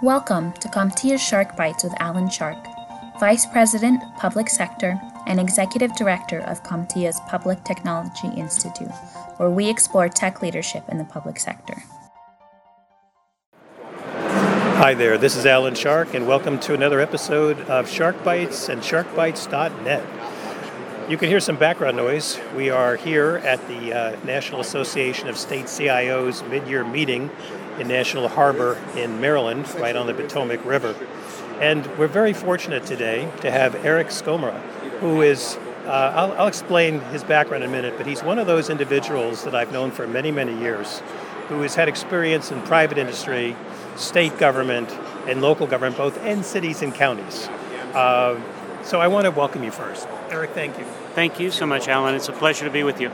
Welcome to CompTIA's Shark Bites with Alan Shark, Vice President, Public Sector, and Executive Director of CompTIA's Public Technology Institute, where we explore tech leadership in the public sector. Hi there, this is Alan Shark, and welcome to another episode of Shark Bites and SharkBites.net. You can hear some background noise. We are here at the uh, National Association of State CIOs mid year meeting in National Harbor in Maryland, right on the Potomac River. And we're very fortunate today to have Eric Skomra, who is, uh, I'll, I'll explain his background in a minute, but he's one of those individuals that I've known for many, many years who has had experience in private industry, state government, and local government, both in cities and counties. Uh, so I want to welcome you first. Eric, thank you. Thank you so much, Alan. It's a pleasure to be with you.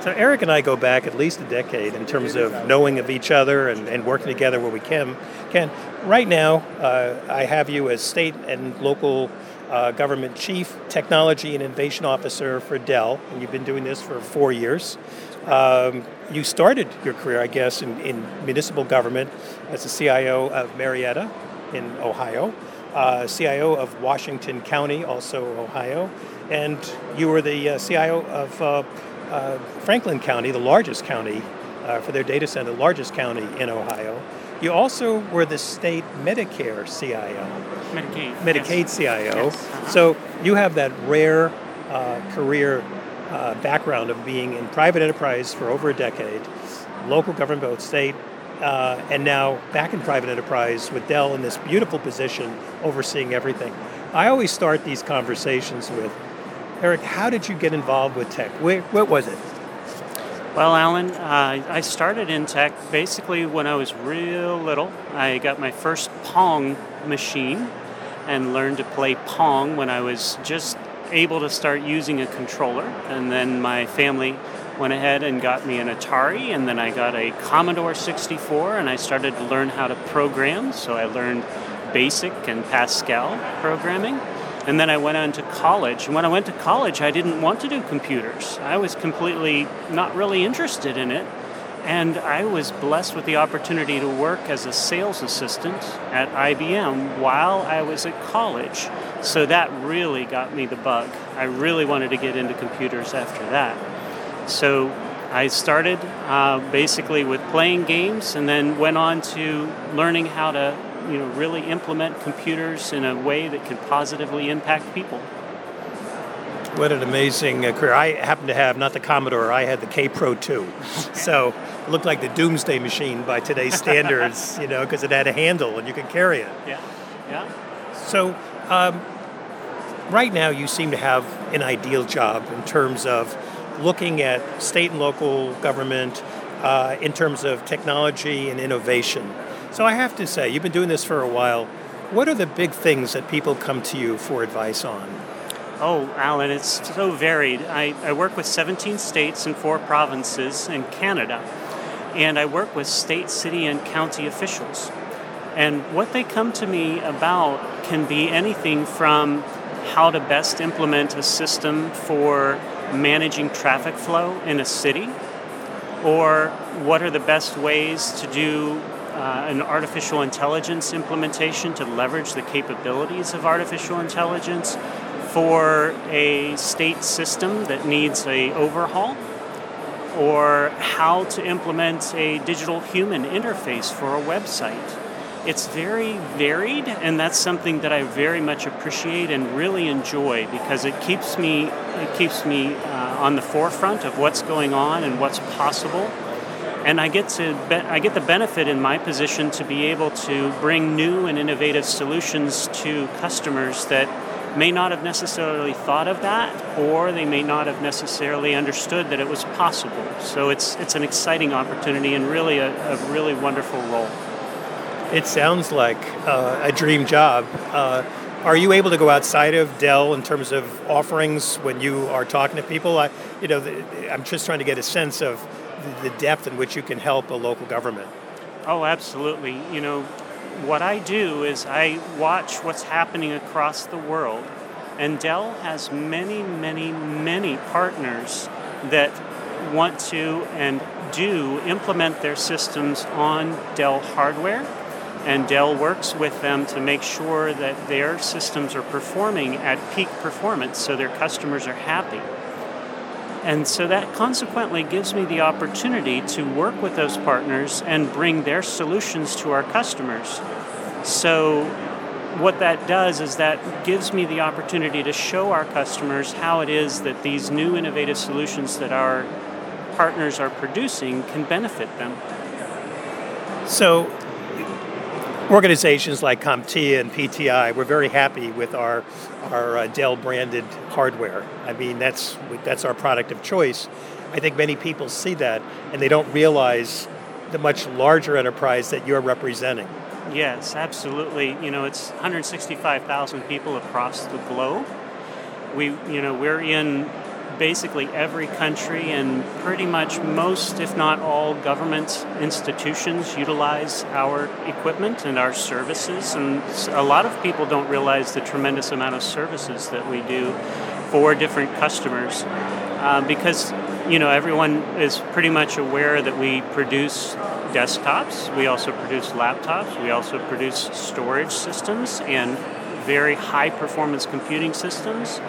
So Eric and I go back at least a decade in terms of knowing of each other and, and working together where we can. Can right now, uh, I have you as state and local uh, government chief technology and innovation officer for Dell, and you've been doing this for four years. Um, you started your career, I guess, in, in, municipal government as the CIO of Marietta in Ohio, uh, CIO of Washington County, also Ohio, and you were the uh, CIO of uh, Franklin County, the largest county uh, for their data center, the largest county in Ohio. You also were the state Medicare CIO. Medicaid. Medicaid yes. CIO. Yes. Uh-huh. So you have that rare uh, career uh, background of being in private enterprise for over a decade, local government, both state, uh, and now back in private enterprise with Dell in this beautiful position overseeing everything. I always start these conversations with Eric, how did you get involved with tech? Where, what was it? Well, Alan, uh, I started in tech basically when I was real little. I got my first Pong machine and learned to play Pong when I was just able to start using a controller. And then my family went ahead and got me an Atari, and then I got a Commodore 64, and I started to learn how to program. So I learned BASIC and Pascal programming. And then I went on to college. And when I went to college, I didn't want to do computers. I was completely not really interested in it. And I was blessed with the opportunity to work as a sales assistant at IBM while I was at college. So that really got me the bug. I really wanted to get into computers after that. So I started uh, basically with playing games and then went on to learning how to you know, really implement computers in a way that can positively impact people. What an amazing uh, career. I happen to have not the Commodore, I had the Kaypro 2. so it looked like the doomsday machine by today's standards, you know, because it had a handle and you could carry it. Yeah, yeah. So um, right now you seem to have an ideal job in terms of looking at state and local government uh, in terms of technology and innovation. So I have to say, you've been doing this for a while. What are the big things that people come to you for advice on? Oh, Alan, it's so varied. I, I work with 17 states and four provinces in Canada, and I work with state, city, and county officials. And what they come to me about can be anything from how to best implement a system for managing traffic flow in a city, or what are the best ways to do uh, an artificial intelligence implementation to leverage the capabilities of artificial intelligence for a state system that needs a overhaul or how to implement a digital human interface for a website. It's very varied and that's something that i very much appreciate and really enjoy because it keeps me it keeps me uh, on the forefront of what's going on and what's possible and I get to be- I get the benefit in my position to be able to bring new and innovative solutions to customers that may not have necessarily thought of that, or they may not have necessarily understood that it was possible. So it's it's an exciting opportunity and really a, a really wonderful role. It sounds like uh, a dream job. Uh, are you able to go outside of Dell in terms of offerings when you are talking to people? I, you know, I'm just trying to get a sense of the depth in which you can help a local government. Oh, absolutely. You know, what I do is I watch what's happening across the world, and Dell has many, many, many partners that want to and do implement their systems on Dell hardware. and Dell works with them to make sure that their systems are performing at peak performance so their customers are happy. And so that consequently gives me the opportunity to work with those partners and bring their solutions to our customers. So, what that does is that gives me the opportunity to show our customers how it is that these new innovative solutions that our partners are producing can benefit them. So, organizations like CompTIA and PTI, we're very happy with our our uh, Dell branded hardware. I mean, that's that's our product of choice. I think many people see that and they don't realize the much larger enterprise that you're representing. Yes, absolutely. You know, it's 165,000 people across the globe. We, you know, we're in basically every country and pretty much most, if not all, government institutions utilize our equipment and our services. And a lot of people don't realize the tremendous amount of services that we do for different customers uh, because you know everyone is pretty much aware that we produce desktops we also produce laptops we also produce storage systems and very high performance computing systems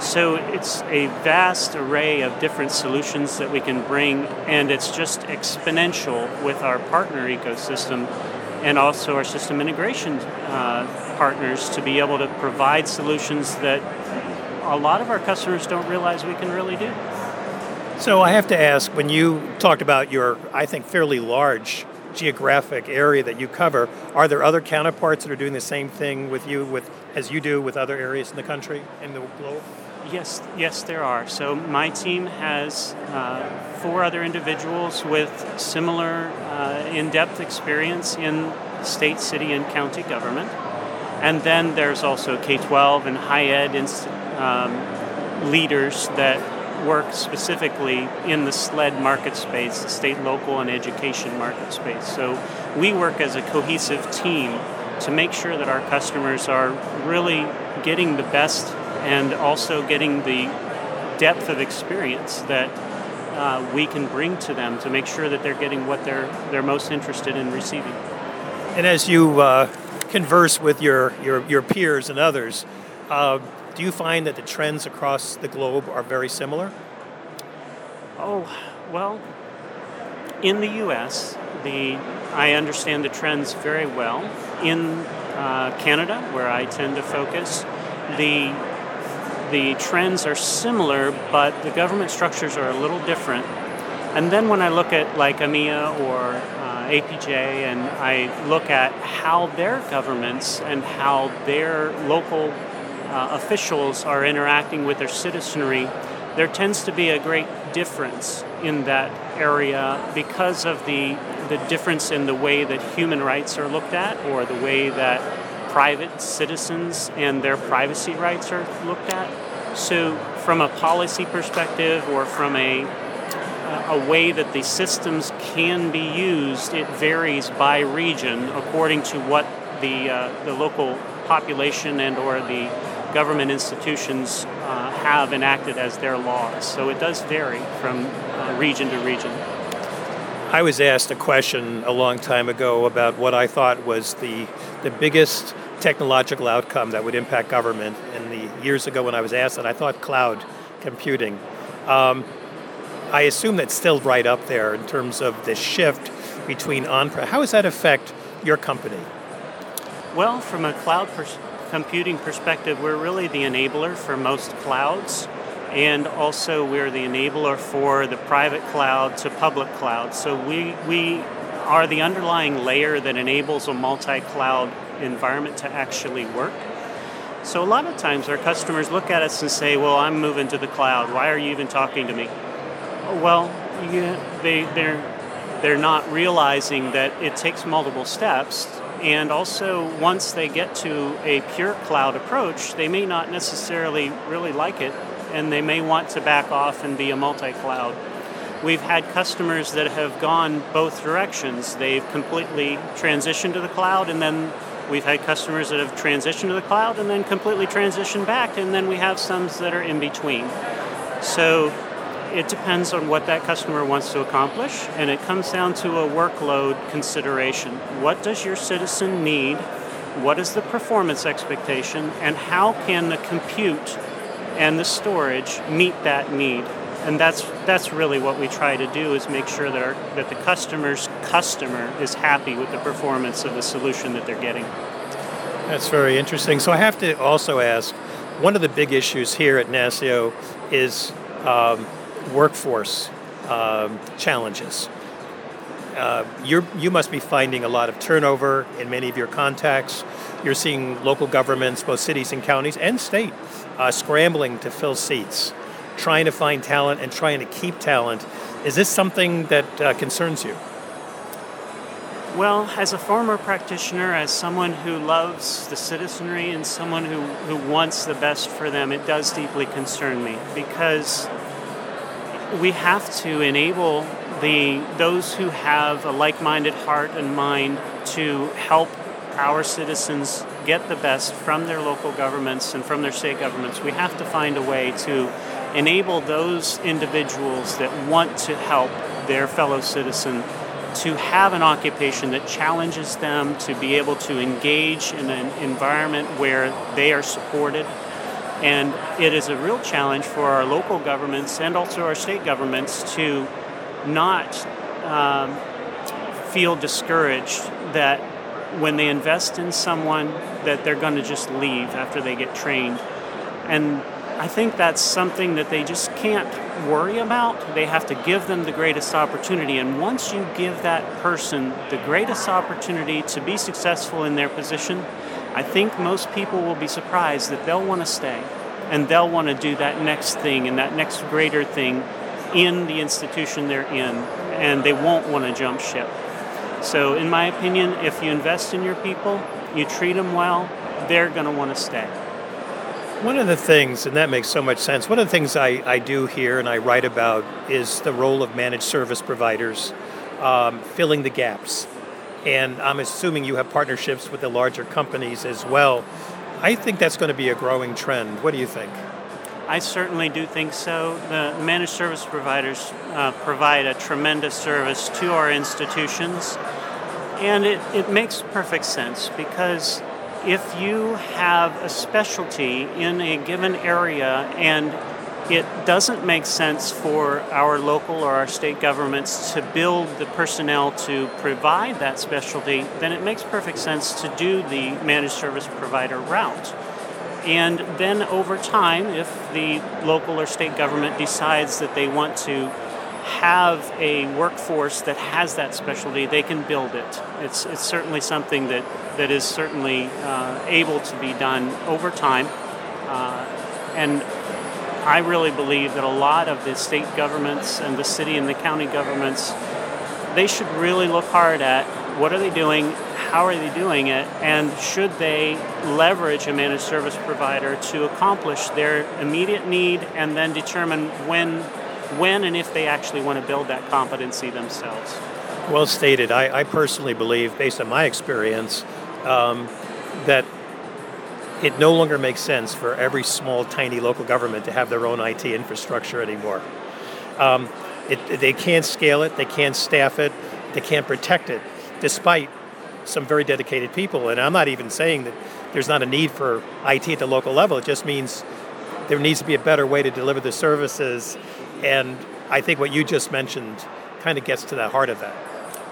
so it's a vast array of different solutions that we can bring, and it's just exponential with our partner ecosystem and also our system integration uh, partners to be able to provide solutions that a lot of our customers don't realize we can really do. So I have to ask, when you talked about your, I think, fairly large geographic area that you cover, are there other counterparts that are doing the same thing with you with as you do with other areas in the country, and the globe? Yes, yes, there are. So my team has uh, four other individuals with similar uh, in-depth experience in state, city, and county government, and then there's also K-12 and high ed inst- um, leaders that work specifically in the SLED market space, the state, local, and education market space. So we work as a cohesive team to make sure that our customers are really getting the best and also getting the depth of experience that uh, we can bring to them to make sure that they're getting what they're they're most interested in receiving. And as you uh, converse with your, your, your peers and others, uh, do you find that the trends across the globe are very similar? Oh, well, in the U.S., the I understand the trends very well. In uh, Canada, where I tend to focus, the the trends are similar, but the government structures are a little different. And then when I look at like EMEA or uh, APJ and I look at how their governments and how their local uh, officials are interacting with their citizenry, there tends to be a great difference in that area because of the the difference in the way that human rights are looked at or the way that private citizens and their privacy rights are looked at. So, from a policy perspective or from a a way that the systems can be used, it varies by region according to what the uh, the local population and or the government institutions uh, have enacted as their laws. So it does vary from uh, region to region. I was asked a question a long time ago about what I thought was the the biggest technological outcome that would impact government. And the years ago when I was asked that, I thought cloud computing. Um, I assume that's still right up there in terms of the shift between on-prem. How does that affect your company? Well, from a cloud pers- computing perspective, we're really the enabler for most clouds, and also we're the enabler for the private cloud to public cloud. So we we are the underlying layer that enables a multi-cloud environment to actually work. So a lot of times our customers look at us and say, "Well, I'm moving to the cloud. Why are you even talking to me?" Well, you, they they're they're not realizing that it takes multiple steps and also once they get to a pure cloud approach they may not necessarily really like it and they may want to back off and be a multi-cloud we've had customers that have gone both directions they've completely transitioned to the cloud and then We've had customers that have transitioned to the cloud and then completely transitioned back, and then we have some that are in between. So it depends on what that customer wants to accomplish, and it comes down to a workload consideration. What does your citizen need? What is the performance expectation? And how can the compute and the storage meet that need? And that's that's really what we try to do is make sure that our, that the customer's customer is happy with the performance of the solution that they're getting. That's very interesting. So I have to also ask, one of the big issues here at NASCIO is um, workforce um, challenges. Uh, you you must be finding a lot of turnover in many of your contacts. You're seeing local governments, both cities and counties and state, uh, scrambling to fill seats, trying to find talent and trying to keep talent. Is this something that uh, concerns you? Well, as a former practitioner, as someone who loves the citizenry and someone who, who wants the best for them, it does deeply concern me because we have to enable the those who have a like-minded heart and mind to help our citizens get the best from their local governments and from their state governments. We have to find a way to enable those individuals that want to help their fellow citizen to have an occupation that challenges them to be able to engage in an environment where they are supported and it is a real challenge for our local governments and also our state governments to not um, feel discouraged that when they invest in someone that they're going to just leave after they get trained. And I think that's something that they just can't worry about. They have to give them the greatest opportunity. And once you give that person the greatest opportunity to be successful in their position, I think most people will be surprised that they'll want to stay and they'll want to do that next thing and that next greater thing in the institution they're in, and they won't want to jump ship. So, in my opinion, if you invest in your people, you treat them well, they're going to want to stay. One of the things, and that makes so much sense, one of the things I, I do here and I write about is the role of managed service providers um, filling the gaps and I'm assuming you have partnerships with the larger companies as well. I think that's going to be a growing trend. What do you think? I certainly do think so. The managed service providers uh, provide a tremendous service to our institutions, and it, it makes perfect sense because if you have a specialty in a given area and it doesn't make sense for our local or our state governments to build the personnel to provide that specialty, then it makes perfect sense to do the managed service provider route. And then over time, if the local or state government decides that they want to have a workforce that has that specialty, they can build it. It's, it's certainly something that, that is certainly uh, able to be done over time. Uh, and I really believe that a lot of the state governments and the city and the county governments, they should really look hard at what are they doing, how are they doing it, and should they leverage a managed service provider to accomplish their immediate need and then determine when when and if they actually want to build that competency themselves. Well stated. I, I personally believe, based on my experience, um, that it no longer makes sense for every small, tiny local government to have their own IT infrastructure anymore. Um, it, they can't scale it, they can't staff it, they can't protect it, despite some very dedicated people. And I'm not even saying that there's not a need for IT at the local level. It just means there needs to be a better way to deliver the services. And I think what you just mentioned kind of gets to the heart of that.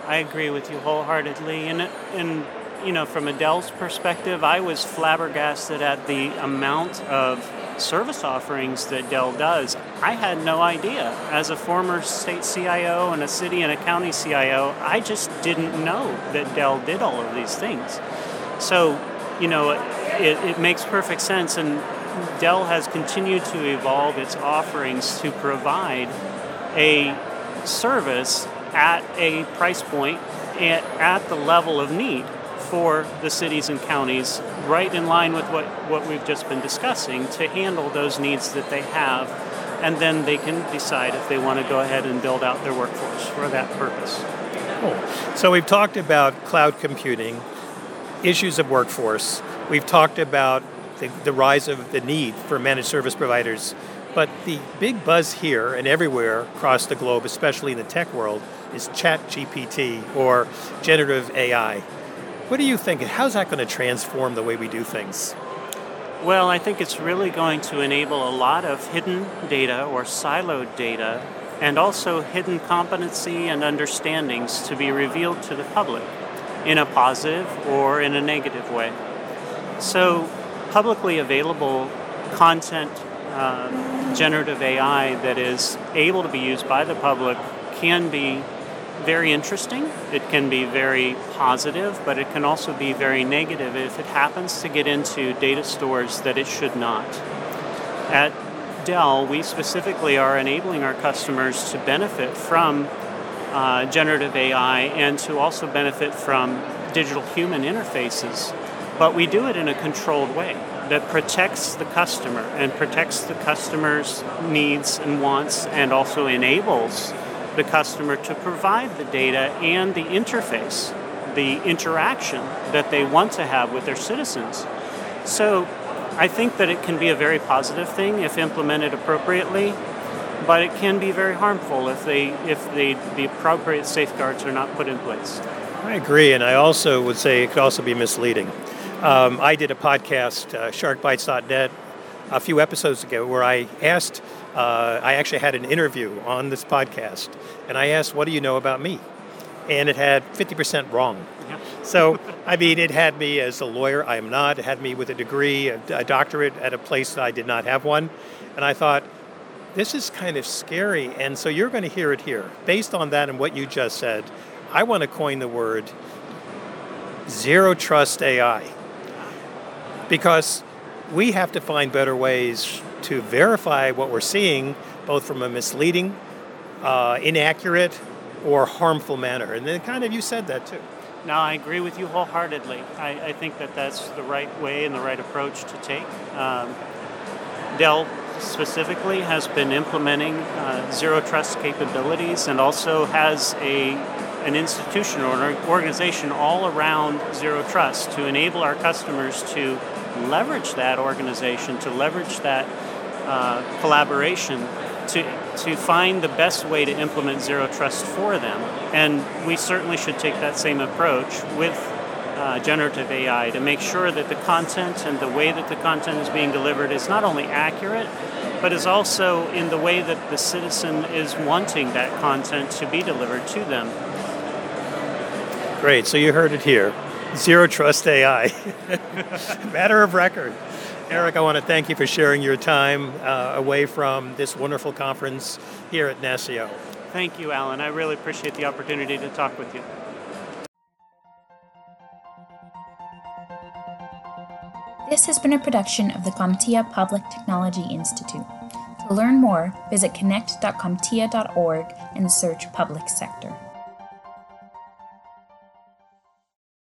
I agree with you wholeheartedly. And, and you know, from Dell's perspective, I was flabbergasted at the amount of service offerings that Dell does. I had no idea. As a former state CIO and a city and a county CIO, I just didn't know that Dell did all of these things. So, you know, it, it makes perfect sense. And Dell has continued to evolve its offerings to provide a service at a price point at, at the level of need for the cities and counties, right in line with what, what we've just been discussing, to handle those needs that they have. And then they can decide if they want to go ahead and build out their workforce for that purpose. Cool. So we've talked about cloud computing, issues of workforce. We've talked about the, the rise of the need for managed service providers But the big buzz here and everywhere across the globe, especially in the tech world, is ChatGPT or generative AI. What do you think? How's that going to transform the way we do things? Well, I think it's really going to enable a lot of hidden data or siloed data and also hidden competency and understandings to be revealed to the public in a positive or in a negative way. So, publicly available content, uh, generative AI that is able to be used by the public can be very interesting. It can be very positive, but it can also be very negative if it happens to get into data stores that it should not. At Dell, we specifically are enabling our customers to benefit from uh, generative AI and to also benefit from digital human interfaces, but we do it in a controlled way that protects the customer and protects the customer's needs and wants and also enables the customer to provide the data and the interface, the interaction that they want to have with their citizens. So I think that it can be a very positive thing if implemented appropriately, but it can be very harmful if they if they, the appropriate safeguards are not put in place. I agree, and I also would say it could also be misleading. Um, I did a podcast, uh, SharkBites.net, a few episodes ago where I asked uh, I actually had an interview on this podcast, and I asked, "What do you know about me?" And it had 50% wrong. Yeah. So, I mean, it had me as a lawyer. I am not. It had me with a degree, a, a doctorate at a place that I did not have one. And I thought, this is kind of scary. And so you're going to hear it here. Based on that and what you just said, I want to coin the word zero trust AI. Because we have to find better ways to verify what we're seeing, both from a misleading, uh, inaccurate, or harmful manner. And then, kind of, you said that too. No, I agree with you wholeheartedly. I, I think that that's the right way and the right approach to take. Um, Dell specifically has been implementing uh, zero trust capabilities and also has a an institution or an organization all around zero trust to enable our customers to leverage that organization, to leverage that uh, collaboration to, to find the best way to implement zero trust for them. And we certainly should take that same approach with uh, generative AI to make sure that the content and the way that the content is being delivered is not only accurate, but is also in the way that the citizen is wanting that content to be delivered to them. Great, so you heard it here. Zero Trust AI. Matter of record. Eric, I want to thank you for sharing your time uh, away from this wonderful conference here at NASCIO. Thank you, Alan. I really appreciate the opportunity to talk with you. This has been a production of the CompTIA Public Technology Institute. To learn more, visit connect.comptia.org and search Public Sector.